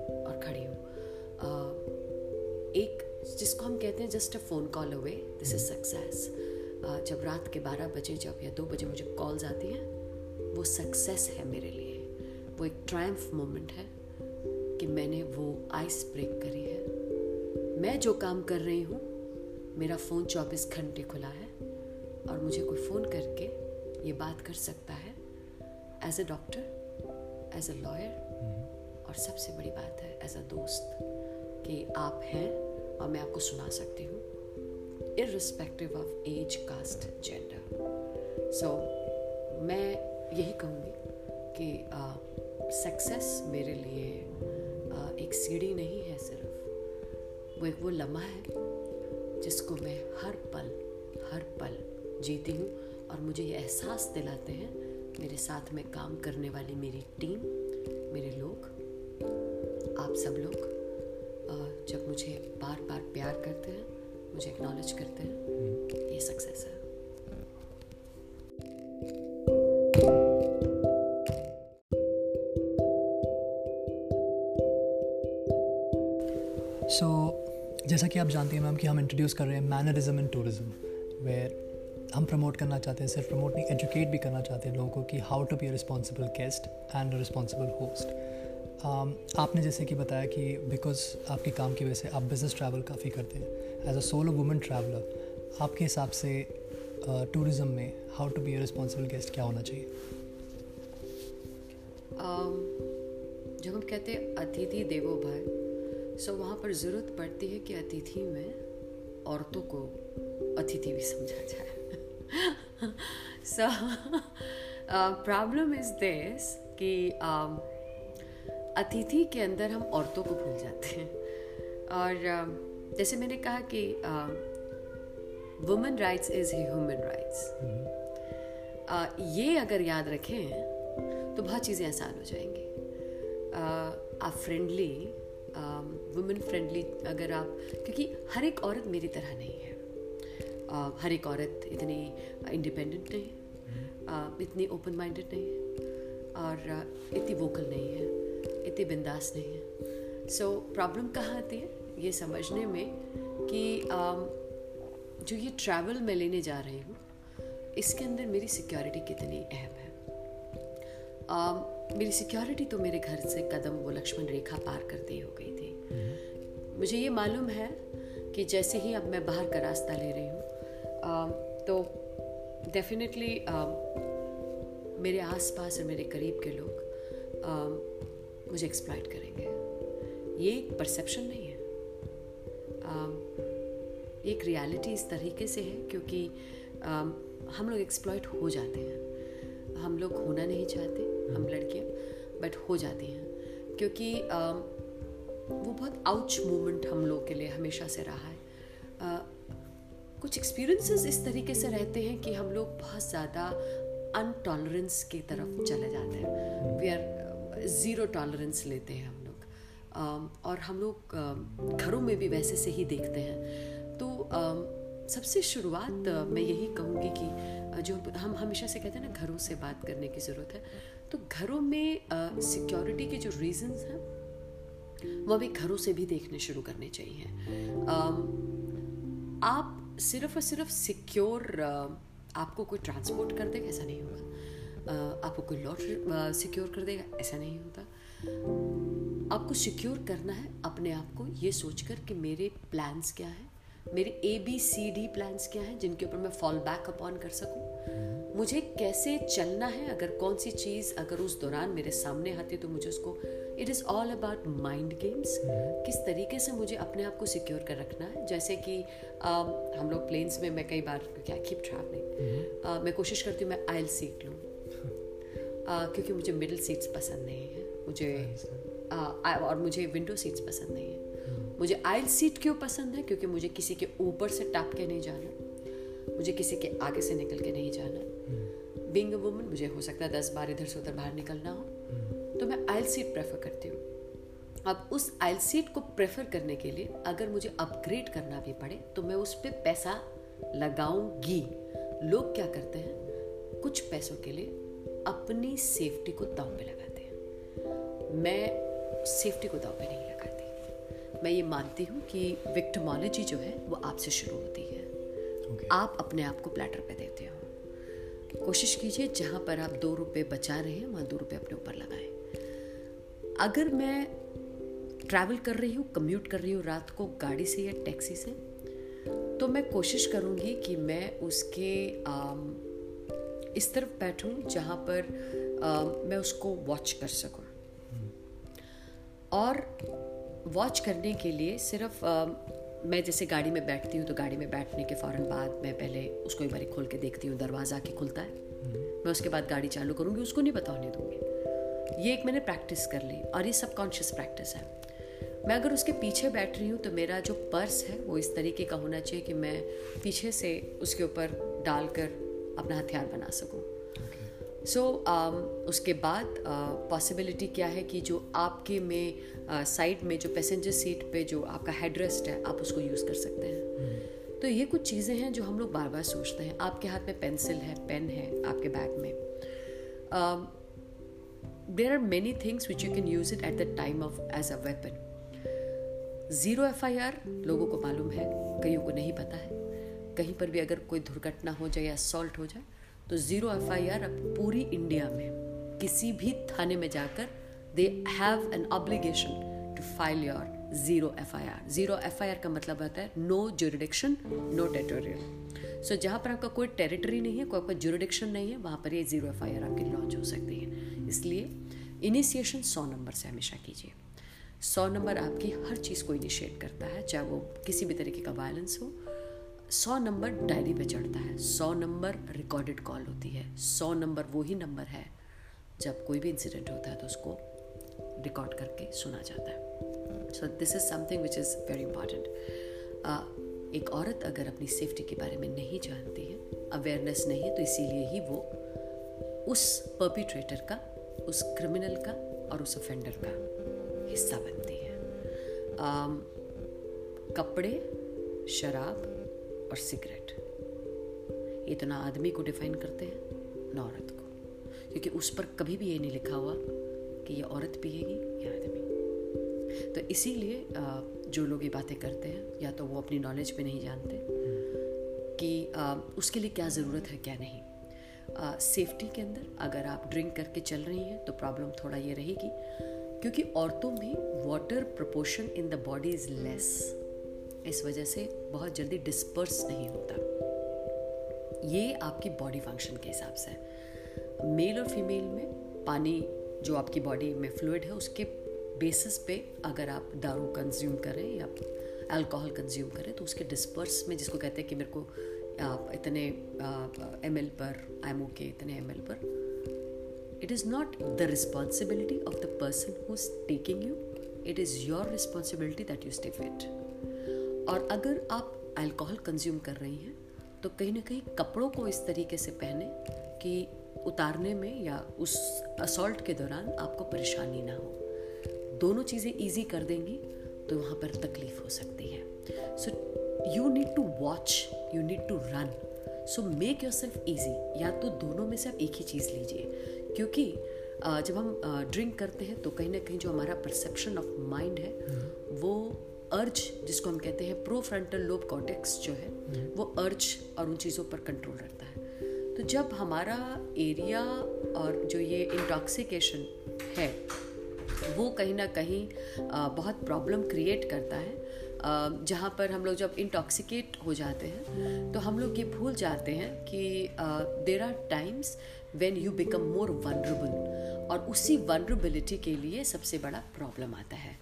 जिसको हम कहते हैं just a phone call away this is success जब रात के बारह बजे जब या दो बजे मुझे कॉल्स आती हैं वो सक्सेस है मेरे लिए. वो एक ट्रायम्फ मोमेंट है कि मैंने वो आइस ब्रेक करी है. मैं जो काम कर रही हूँ मेरा फ़ोन चौबीस घंटे खुला है और मुझे कोई फ़ोन करके ये बात कर सकता है. As a doctor as a lawyer और सबसे बड़ी बात है एज अ दोस्त कि आप हैं और मैं आपको सुना सकती हूँ। Irrespective of age caste gender so मैं यही कहूँगी कि सक्सेस मेरे लिए आ, एक सीढ़ी नहीं है सिर्फ़। वो एक वो लम्हा है जिसको मैं हर पल हर पल जीती हूँ और मुझे ये एहसास दिलाते हैं मेरे साथ में काम करने वाली मेरी टीम मेरे लोग आप सब लोग। जब मुझे बार बार प्यार करते हैं मुझे एक्नॉलेज करते हैं ये सक्सेस है। सो so, जैसा कि आप जानते हैं मैम कि हम इंट्रोड्यूस कर रहे हैं मैनरिज्म इन टूरिज़्म वेयर हम प्रमोट करना चाहते हैं सिर्फ़ प्रमोट नहीं एजुकेट भी करना चाहते हैं लोगों को कि how to be a responsible guest and a responsible host आपने जैसे कि बताया कि बिकॉज़ आपके काम की वजह से आप बिज़नेस ट्रैवल काफ़ी करते हैं. As a solo women traveller आपके हिसाब से टूरिज़्म में how to be a responsible guest क्या होना चाहिए? Um, जब हम कहते हैं अतिथि देवो भाई सो वहाँ पर ज़रूरत पड़ती है कि अतिथि में औरतों को अतिथि भी समझा जाए। सो प्रॉब्लम इज़ दिस कि um, अतिथि के अंदर हम औरतों को भूल जाते हैं। और जैसे मैंने कहा कि women rights is human rights ये अगर याद रखें तो बहुत चीज़ें आसान हो जाएँगी। आप फ्रेंडली वुमेन फ्रेंडली अगर आप क्योंकि हर एक औरत मेरी तरह नहीं है। uh, हर एक औरत इतनी इंडिपेंडेंट नहीं है। uh, इतनी ओपन माइंडेड नहीं है। और uh, इतनी वोकल नहीं है। इतनी बिंदास नहीं है। सो so, प्रॉब्लम कहाँ आती है? ये समझने में कि um, जो ये ट्रैवल मैं लेने जा रही हूँ इसके अंदर मेरी सिक्योरिटी कितनी अहम है। Um, मेरी सिक्योरिटी तो मेरे घर से कदम वो लक्ष्मण रेखा पार करती हो गई थी। मुझे ये मालूम है कि जैसे ही अब मैं बाहर का रास्ता ले रही हूँ तो डेफिनेटली मेरे आसपास और मेरे करीब के लोग आ, मुझे एक्सप्लाइट करेंगे। ये एक परसेप्शन नहीं है। आ, एक रियलिटी इस तरीके से है क्योंकि आ, हम लोग एक्सप्लॉइट हो जाते हैं। हम लोग होना नहीं चाहते हम लड़कियाँ बट हो जाती हैं। क्योंकि आ, वो बहुत आउच मोमेंट हम लोग के लिए हमेशा से रहा है। आ, कुछ एक्सपीरियंसेस इस तरीके से रहते हैं कि हम लोग बहुत ज़्यादा अनटॉलरेंस की तरफ़ चले जाते हैं। वी आर ज़ीरो टॉलरेंस लेते हैं हम लोग। और हम लोग घरों में भी वैसे से ही देखते हैं। तो सबसे शुरुआत मैं यही कहूँगी कि जो हम हमेशा से कहते हैं ना, घरों से बात करने की ज़रूरत है। तो घरों में सिक्योरिटी के जो रीजंस हैं, वो भी घरों से भी देखने शुरू करने चाहिए। आप सिर्फ़ और सिर्फ़ सिक्योर आपको कोई ट्रांसपोर्ट कर देगा, ऐसा नहीं होगा। आपको कोई लॉट सिक्योर कर देगा? ऐसा नहीं होता। आपको सिक्योर करना है अपने आप को, ये सोचकर कि मेरे प्लान्स क्या हैं? मेरे A B C D plans क्या हैं जिनके ऊपर मैं फॉल बैक अपॉन कर सकूँ? मुझे कैसे चलना है? अगर कौन सी चीज़ अगर उस दौरान मेरे सामने आती तो मुझे उसको it is all about mind games किस तरीके से मुझे अपने आप को सिक्योर कर रखना है? जैसे कि हम लोग प्लेन्स में, मैं कई बार, क्या कीप ट्रैवलिंग मैं कोशिश करती हूँ, मैं आयल सीट लूँ। क्योंकि मुझे मिडिल सीट्स पसंद नहीं है। मुझे आ, और मुझे विंडो सीट्स पसंद नहीं है। मुझे आयल सीट क्यों पसंद है? क्योंकि मुझे किसी के ऊपर से टाप के नहीं जाना। मुझे किसी के आगे से निकल के नहीं जाना। बींग अ वुमन मुझे हो सकता है दस बार इधर से उधर बाहर निकलना हो। तो मैं आयल सीट प्रेफर करती हूँ। अब उस आयल सीट को प्रेफर करने के लिए अगर मुझे अपग्रेड करना भी पड़े तो मैं उस पर पैसा लगाऊँगी। लोग क्या करते हैं? कुछ पैसों के लिए अपनी सेफ्टी को दाव पे लगाते हैं। मैं सेफ्टी को दाव पे नहीं लगाती। मैं ये मानती हूँ कि विक्टमोलॉजी जो है वो आपसे शुरू होती है। Okay. आप अपने आप को प्लेटर पे देते हो। कोशिश कीजिए जहाँ पर आप दो रुपये बचा रहे हैं वहाँ दो रुपये अपने ऊपर लगाएँ। अगर मैं ट्रैवल कर रही हूँ कम्यूट कर रही हूँ रात को गाड़ी से या टैक्सी से तो मैं कोशिश करूँगी कि मैं उसके आम, इस तरफ़ बैठूँ जहाँ पर आ, मैं उसको वॉच कर सकूँ. और वॉच करने के लिए सिर्फ़ आ, मैं जैसे गाड़ी में बैठती हूँ तो गाड़ी में बैठने के फ़ौरन बाद मैं पहले उसको एक बार खोल के देखती हूँ दरवाज़ा के खुलता है। मैं उसके बाद गाड़ी चालू करूँगी उसको नहीं बताने दूँगी ये एक मैंने प्रैक्टिस कर ली और ये सबकॉन्शियस प्रैक्टिस है मैं अगर उसके पीछे बैठ रही हूँ तो मेरा जो पर्स है वो इस तरीके का होना चाहिए कि मैं पीछे से उसके ऊपर डालकर अपना हथियार बना सकूँ। सो so, um, उसके बाद पॉसिबिलिटी uh, क्या है कि जो आपके में साइड uh, में जो पैसेंजर सीट पे जो आपका हेडरेस्ट है आप उसको यूज़ कर सकते हैं। Hmm. तो ये कुछ चीज़ें हैं जो हम लोग बार बार सोचते हैं। आपके हाथ में पेंसिल है पेन है आपके बैग में। There are many things which you can use it at the time of as a weapon zero F I R लोगों को मालूम है कईयों को नहीं पता है। कहीं पर भी अगर कोई दुर्घटना हो जाए या असॉल्ट हो जाए तो ज़ीरो एफ़ आई आर अब पूरी इंडिया में, किसी भी थाने में जाकर they have an obligation to file your zero F I R zero F I R का मतलब होता है no jurisdiction no territorial so जहाँ पर आपका कोई टेरिटरी नहीं है, कोई आपका जुरिडिक्शन नहीं है, वहाँ पर ये ज़ीरो एफ़ आई आर आपकी लॉन्च हो सकती है. इसलिए इनिशिएशन सौ नंबर से हमेशा कीजिए. सौ नंबर आपकी हर चीज़ को इनिशिएट करता है, चाहे वो किसी भी तरीके का वायलेंस हो सौ नंबर डायरी पे चढ़ता है, सौ नंबर रिकॉर्डेड कॉल होती है, सौ नंबर वो ही नंबर है। जब कोई भी इंसिडेंट होता है तो उसको रिकॉर्ड करके सुना जाता है। So this is something which is very important एक औरत अगर अपनी सेफ्टी के बारे में नहीं जानती है अवेयरनेस नहीं है तो इसीलिए ही वो उस परपिट्रेटर का, उस क्रिमिनल का और उस ऑफेंडर का हिस्सा बनती है। कपड़े, शराब और सिगरेट ये तो ना आदमी को डिफाइन करते हैं, ना औरत को. क्योंकि उस पर कभी भी ये नहीं लिखा हुआ कि ये औरत पिएगी या आदमी. तो इसीलिए जो लोग ये बातें करते हैं, या तो वो अपनी नॉलेज में नहीं जानते कि उसके लिए क्या ज़रूरत है, क्या नहीं. सेफ्टी के अंदर अगर आप ड्रिंक करके चल रही हैं तो प्रॉब्लम थोड़ा ये रहेगी. क्योंकि औरतों में water proportion in the body is less इस वजह से बहुत जल्दी डिस्पर्स नहीं होता। ये आपकी बॉडी फ़ंक्शन के हिसाब से मेल और फीमेल में पानी जो आपकी बॉडी में फ्लूड है, उसके बेसिस पे अगर आप दारू कंज्यूम करें या अल्कोहल कंज्यूम करें तो उसके डिस्पर्स में जिसको कहते हैं कि मेरे को, आप इतने एम एल पर आई एम ओके इतने एम एल पर it is not the responsibility of the person who is taking you it is your responsibility that you stay fit और अगर आप अल्कोहल कंज्यूम कर रही हैं तो कहीं ना कहीं कपड़ों को इस तरीके से पहने कि उतारने में या उस असॉल्ट के दौरान आपको परेशानी ना हो। दोनों चीज़ें इजी कर देंगी तो वहाँ पर तकलीफ़ हो सकती है। So you need to watch you need to run so make your self easy या तो दोनों में से आप एक ही चीज़ लीजिए। क्योंकि जब हम ड्रिंक करते हैं तो कहीं ना कहीं जो हमारा परसेप्शन ऑफ़ माइंड है वो अर्ज़ जिसको हम कहते हैं प्रो फ्रंटल लोब कॉटेक्स जो है, वो अर्ज़ और उन चीज़ों पर कंट्रोल रखता है। तो जब हमारा एरिया और जो ये इंटॉक्सिकेशन है, वो कहीं ना कहीं बहुत प्रॉब्लम क्रिएट करता है। जहाँ पर हम लोग जब इंटॉक्सिकेट हो जाते हैं तो हम लोग ये भूल जाते हैं कि there are times when you become more vulnerable और उसी वनरेबिलिटी के लिए सबसे बड़ा प्रॉब्लम आता है।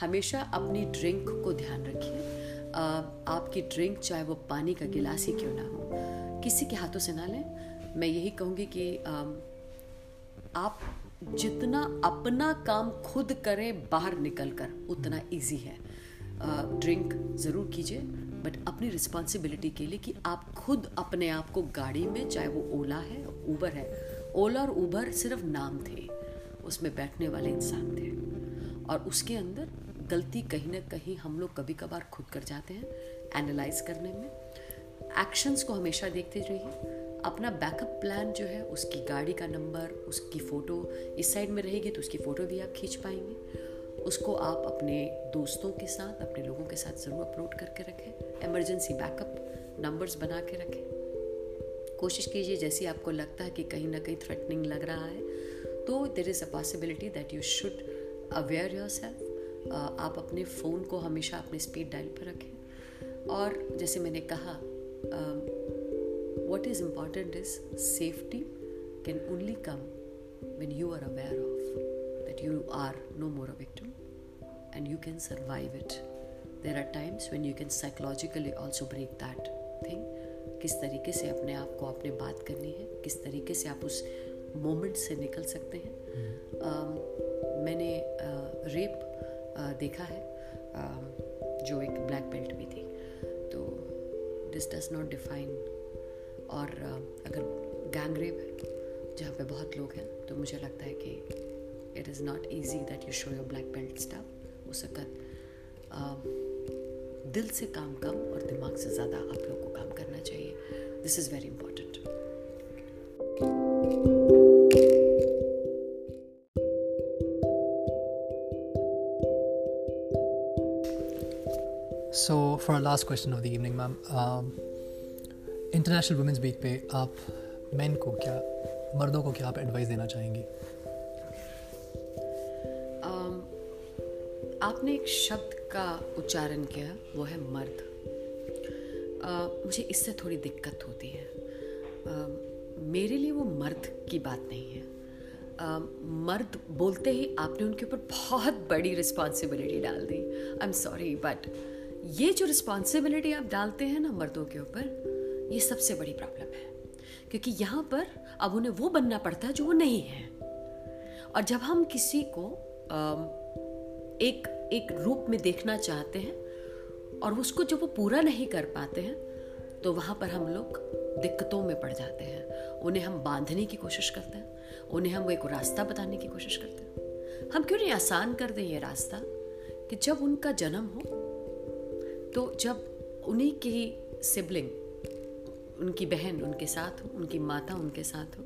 हमेशा अपनी ड्रिंक को ध्यान रखिए। आपकी ड्रिंक चाहे वो पानी का गिलास ही क्यों ना हो किसी के हाथों से ना लें। मैं यही कहूँगी कि आ, आप जितना अपना काम खुद करें बाहर निकल कर उतना इजी है। ड्रिंक ज़रूर कीजिए बट अपनी रिस्पॉन्सिबिलिटी के लिए कि आप खुद अपने आप को गाड़ी में चाहे वो ओला है ऊबर है ओला और ऊबर सिर्फ़ नाम थे उसमें बैठने वाले इंसान थे। और उसके अंदर गलती कहीं ना कहीं हम लोग कभी कभार खुद कर जाते हैं एनालाइज करने में। एक्शंस को हमेशा देखते रहिए। अपना बैकअप प्लान जो है, उसकी गाड़ी का नंबर उसकी फ़ोटो इस साइड में रहेगी तो उसकी फ़ोटो भी आप खींच पाएँगे। उसको आप अपने दोस्तों के साथ, अपने लोगों के साथ ज़रूर अपलोड करके रखें। एमरजेंसी बैकअप नंबर्स बना के रखें। कोशिश कीजिए, जैसे आपको लगता है कि कहीं ना कहीं थ्रेटनिंग लग रहा है तो there is a possibility that you should aware your self आप अपने फ़ोन को हमेशा अपने स्पीड डायल पर रखें। और जैसे मैंने कहा what is important is safety can only come when you are aware of that you are no more a victim and you can survive it there are times when you can psychologically also break that thing किस तरीके से अपने आप को आपने बात करनी है किस तरीके से आप उस मोमेंट से निकल सकते हैं। uh, मैंने रेप देखा है जो एक ब्लैक बेल्ट भी थी। तो दिस डज नॉट डिफाइन और अगर गैंग रेप है, जहाँ पे बहुत लोग हैं तो मुझे लगता है कि it is not easy that you show your black belt staff उस वक्त दिल से काम कम और दिमाग से ज़्यादा आप लोग को काम करना चाहिए। This is very important so for last question of the evening ma'am international women's week पे आप मेन को क्या मर्दों को क्या आप एडवाइस देना चाहेंगी? Um, आपने एक शब्द का उच्चारण किया वो है मर्द। Uh, मुझे इससे थोड़ी दिक्कत होती है। Uh, मेरे लिए वो मर्द की बात नहीं है। Uh, मर्द बोलते ही आपने उनके ऊपर बहुत बड़ी रिस्पॉन्सिबिलिटी डाल दी। आई एम सॉरी बट ये जो रिस्पॉन्सिबिलिटी आप डालते हैं ना मर्दों के ऊपर, ये सबसे बड़ी प्रॉब्लम है। क्योंकि यहाँ पर अब उन्हें वो बनना पड़ता है जो वो नहीं है। और जब हम किसी को एक एक रूप में देखना चाहते हैं और उसको जब वो पूरा नहीं कर पाते हैं तो वहाँ पर हम लोग दिक्कतों में पड़ जाते हैं। उन्हें हम बांधने की कोशिश करते हैं, उन्हें हम एक रास्ता बताने की कोशिश करते हैं। हम क्यों नहीं आसान कर दें ये रास्ता कि जब उनका जन्म हो तो जब उन्हीं की सिबलिंग, उनकी बहन उनके साथ हो, उनकी माता उनके साथ हो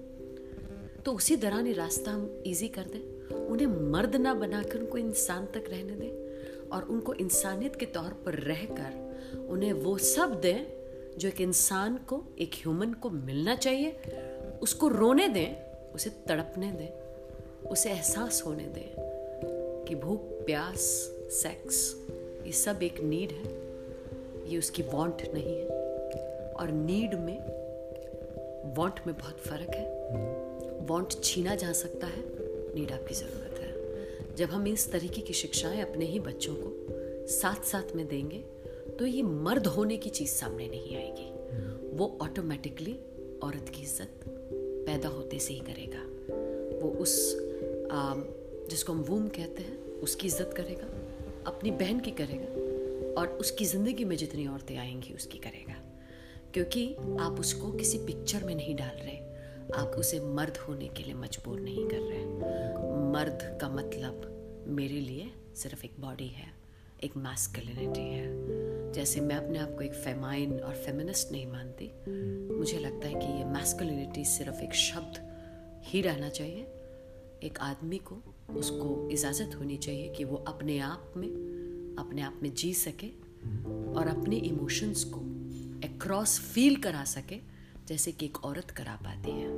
तो उसी दौरान रास्ता हम ईजी कर दें। उन्हें मर्द ना बनाकर उनको इंसान तक रहने दें और उनको इंसानियत के तौर पर रहकर उन्हें वो सब दें जो एक इंसान को, एक ह्यूमन को मिलना चाहिए। उसको रोने दें, उसे तड़पने दें, उसे एहसास होने दें कि भूख, प्यास सेक्स ये सब एक नीड है। ये उसकी वांट नहीं है। और नीड में वांट में बहुत फ़र्क है। वांट छीना जा सकता है नीड आपकी ज़रूरत है। जब हम इस तरीके की शिक्षाएँ अपने ही बच्चों को साथ साथ में देंगे तो ये मर्द होने की चीज़ सामने नहीं आएगी। वो ऑटोमेटिकली औरत की इज़्ज़त पैदा होते से ही करेगा। वो उस आ, जिसको हम वूम कहते हैं उसकी इज़्ज़त करेगा अपनी बहन की करेगा। और उसकी ज़िंदगी में जितनी औरतें आएँगी, उसकी करेगा। क्योंकि आप उसको किसी पिक्चर में नहीं डाल रहे। आप उसे मर्द होने के लिए मजबूर नहीं कर रहे। मर्द का मतलब मेरे लिए सिर्फ़ एक बॉडी है, एक मैस्कुलिनिटी है। जैसे मैं अपने आप को एक फेमाइन और फेमिनिस्ट नहीं मानती, मुझे लगता है कि ये मैस्कुलिनिटी सिर्फ़ एक शब्द ही रहना चाहिए। एक आदमी को उसको इजाज़त होनी चाहिए कि वो अपने आप में अपने आप में जी सके और अपने इमोशंस को अक्रॉस फील करा सके जैसे कि एक औरत करा पाती है।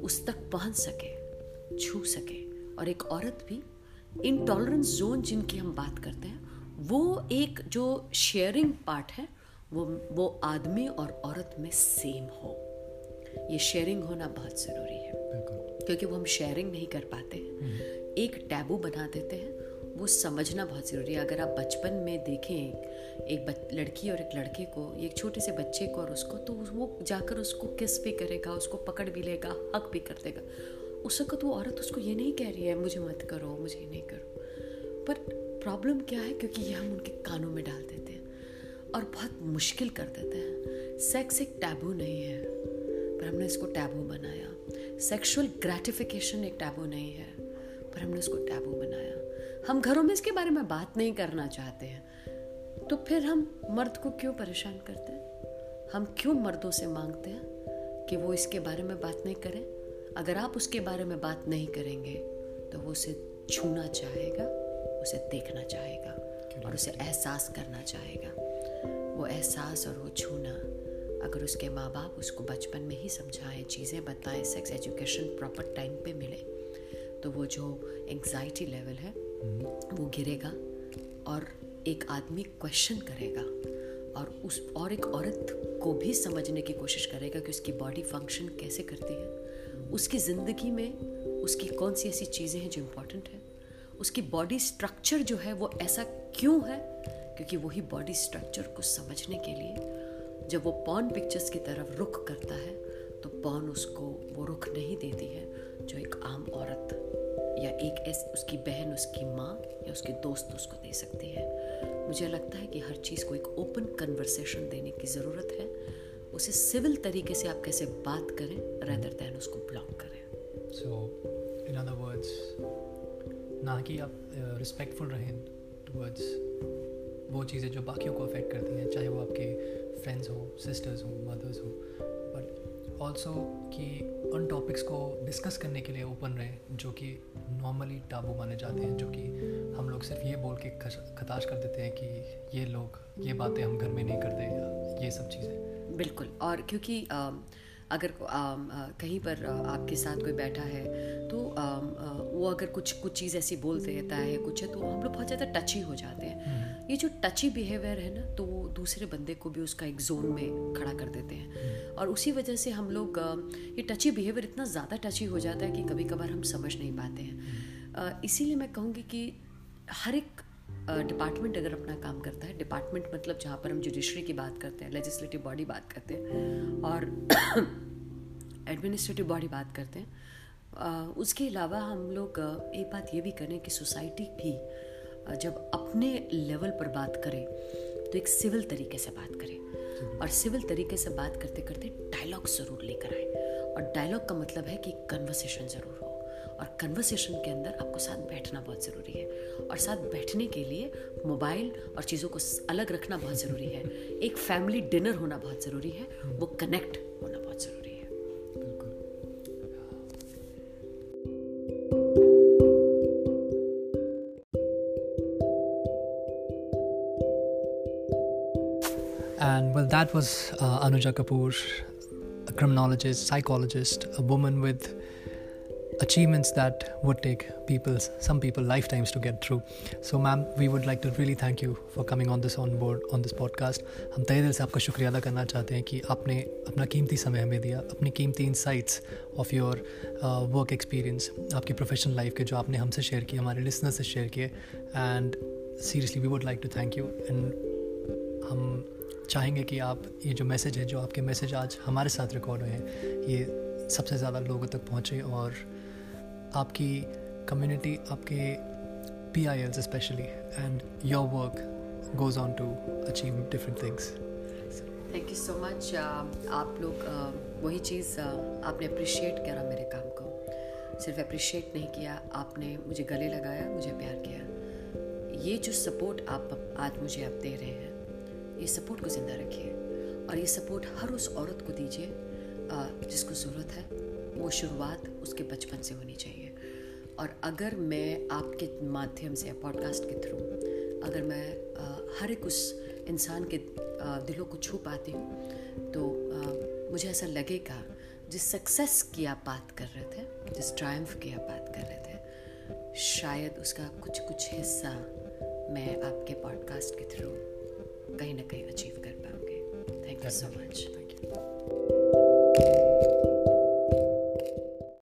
उस तक पहुँच सके छू सके। और एक औरत भी इनटॉलरेंस जोन जिनकी हम बात करते हैं वो एक जो शेयरिंग पार्ट है वो वो आदमी और औरत में सेम हो। ये शेयरिंग होना बहुत ज़रूरी है क्योंकि वो हम शेयरिंग नहीं कर पाते। हम्म। एक टैबू बना देते हैं वो समझना बहुत ज़रूरी है। अगर आप बचपन में देखें एक बच, लड़की और एक लड़के को एक छोटे से बच्चे को और उसको तो वो जाकर उसको किस भी करेगा उसको पकड़ भी लेगा हक भी कर देगा। उस वक्त वो औरत उसको ये नहीं कह रही है मुझे मत करो मुझे ये नहीं करो। पर प्रॉब्लम क्या है? क्योंकि ये हम उनके कानों में डाल देते हैं और बहुत मुश्किल कर देते हैं। सेक्स एक टैबू नहीं है पर हमने इसको टैबू बनाया। सेक्सुअल ग्रेटिफिकेशन एक टैबू नहीं है पर हमने उसको टैबू बनाया। हम घरों में इसके बारे में बात नहीं करना चाहते हैं। तो फिर हम मर्द को क्यों परेशान करते हैं? हम क्यों मर्दों से मांगते हैं कि वो इसके बारे में बात नहीं करें? अगर आप उसके बारे में बात नहीं करेंगे तो वो उसे छूना चाहेगा उसे देखना चाहेगा और उसे एहसास करना चाहेगा। वो एहसास और वो छूना अगर उसके माँ बाप उसको बचपन में ही समझाएँ चीज़ें बताएँ सेक्स एजुकेशन प्रॉपर टाइम पे मिले तो वो जो एंग्जाइटी लेवल है वो गिरेगा और एक आदमी क्वेश्चन करेगा और उस, और एक औरत को भी समझने की कोशिश करेगा कि उसकी बॉडी फ़ंक्शन कैसे करती है। उसकी ज़िंदगी में उसकी कौन सी ऐसी चीज़ें हैं जो इम्पोर्टेंट है? उसकी बॉडी स्ट्रक्चर जो है वो ऐसा क्यों है? क्योंकि वही बॉडी स्ट्रक्चर को समझने के लिए जब वो पॉन पिक्चर्स की तरफ़ रुख करता है तो पॉन उसको, वो रुख नहीं देती है, जो एक आम औरत या एक ऐस, उसकी बहन, उसकी माँ या उसके दोस्त उसको दे सकती है। मुझे लगता है कि हर चीज़ को एक ओपन कन्वर्सेशन देने की ज़रूरत है। उसे सिविल तरीके से आप कैसे बात करें रेदर दैन उसको ब्लॉक करें। सो इन अदर वर्ड्स ना कि आप रिस्पेक्टफुल रहें टूवर्ड्स वो चीज़ें जो बाकियों को अफेक्ट करती हैं, चाहे वो आपके फ्रेंड्स हो सिस्टर्स हो मदर्स हो। बट ऑल्सो कि उन टॉपिक्स को डिस्कस करने के लिए ओपन रहें, जो कि नॉर्मली टाबू माने जाते हैं जो कि हम लोग सिर्फ़ ये बोल के खताश कर देते हैं कि ये लोग ये बातें हम घर में नहीं करते या ये सब चीज़ें। बिल्कुल और क्योंकि आ, अगर कहीं पर आपके साथ कोई बैठा है तो वो अगर कुछ कुछ चीज़ ऐसी बोल देता है कुछ है तो हम लोग बहुत ज़्यादा टची हो जाते हैं हम्म। ये जो टची बिहेवियर है ना तो वो दूसरे बंदे को भी उसका एक जोन में खड़ा कर देते हैं हम्म। और उसी वजह से हम लोग ये टची बिहेवियर इतना ज़्यादा टची हो जाता है कि कभी कभार हम समझ नहीं पाते हैं हम्म। इसीलिए मैं कहूँगी कि हर एक डिपार्टमेंट अगर अपना काम करता है डिपार्टमेंट मतलब जहाँ पर हम जुडिशरी की बात करते हैं लेजिस्लेटिव बॉडी बात करते हैं, और [coughs] एडमिनिस्ट्रेटिव बॉडी बात करते हैं उसके अलावा हम लोग एक बात ये भी करें कि सोसाइटी भी जब अपने लेवल पर बात करें तो एक सिविल तरीके से बात करें। और सिविल तरीके से बात करते करते डायलॉग ज़रूर लेकर आए। और डायलॉग का मतलब है कि कन्वर्सेशन ज़रूर। और कन्वर्सेशन के अंदर आपको साथ बैठना बहुत ज़रूरी है। और साथ बैठने के लिए मोबाइल और चीज़ों को अलग रखना बहुत ज़रूरी है। एक फैमिली डिनर होना बहुत ज़रूरी है। वो कनेक्ट होना बहुत ज़रूरी है। And well, that was uh, Anuja Kapoor, a criminologist, psychologist, a woman with achievements that would take people, some people, lifetimes to get through. So, ma'am, we would like to really thank you for coming on this on board on this podcast. हम तय दिल से आपका शुक्रिया अदा करना चाहते हैं कि आपने अपना कीमती समय हमें दिया अपनी कीमती insights of your work experience आपकी प्रोफेशनल लाइफ के जो आपने हमसे शेयर किए हमारे लिसनर से शेयर किए and seriously we would like to thank you and हम चाहेंगे कि आप ये जो मैसेज है जो आपके मैसेज आज हमारे साथ रिकॉर्ड हुए हैं ये सबसे ज़्यादा लोगों तक पहुँचे और आपकी कम्युनिटी आपके P I Ls specially and your work goes on to achieve different things thank you so much आप लोग uh, वही चीज़ uh, आपने अप्रिशिएट करा मेरे काम को। सिर्फ़ अप्रिशिएट नहीं किया आपने मुझे गले लगाया मुझे प्यार किया। ये जो सपोर्ट आप आज मुझे आप दे रहे हैं ये सपोर्ट को ज़िंदा रखिए। और ये सपोर्ट हर उस औरत को दीजिए जिसको ज़रूरत है वो शुरुआत उसके बचपन से होनी चाहिए। और अगर मैं आपके माध्यम से पॉडकास्ट के थ्रू अगर मैं आ, हर एक उस इंसान के आ, दिलों को छू पाती हूँ तो आ, मुझे ऐसा लगेगा जिस सक्सेस की आप बात कर रहे थे जिस ट्रायम्फ की आप बात कर रहे थे शायद उसका कुछ कुछ हिस्सा मैं आपके पॉडकास्ट के थ्रू कहीं ना कहीं अचीव कर पाओगे thank you so much thank you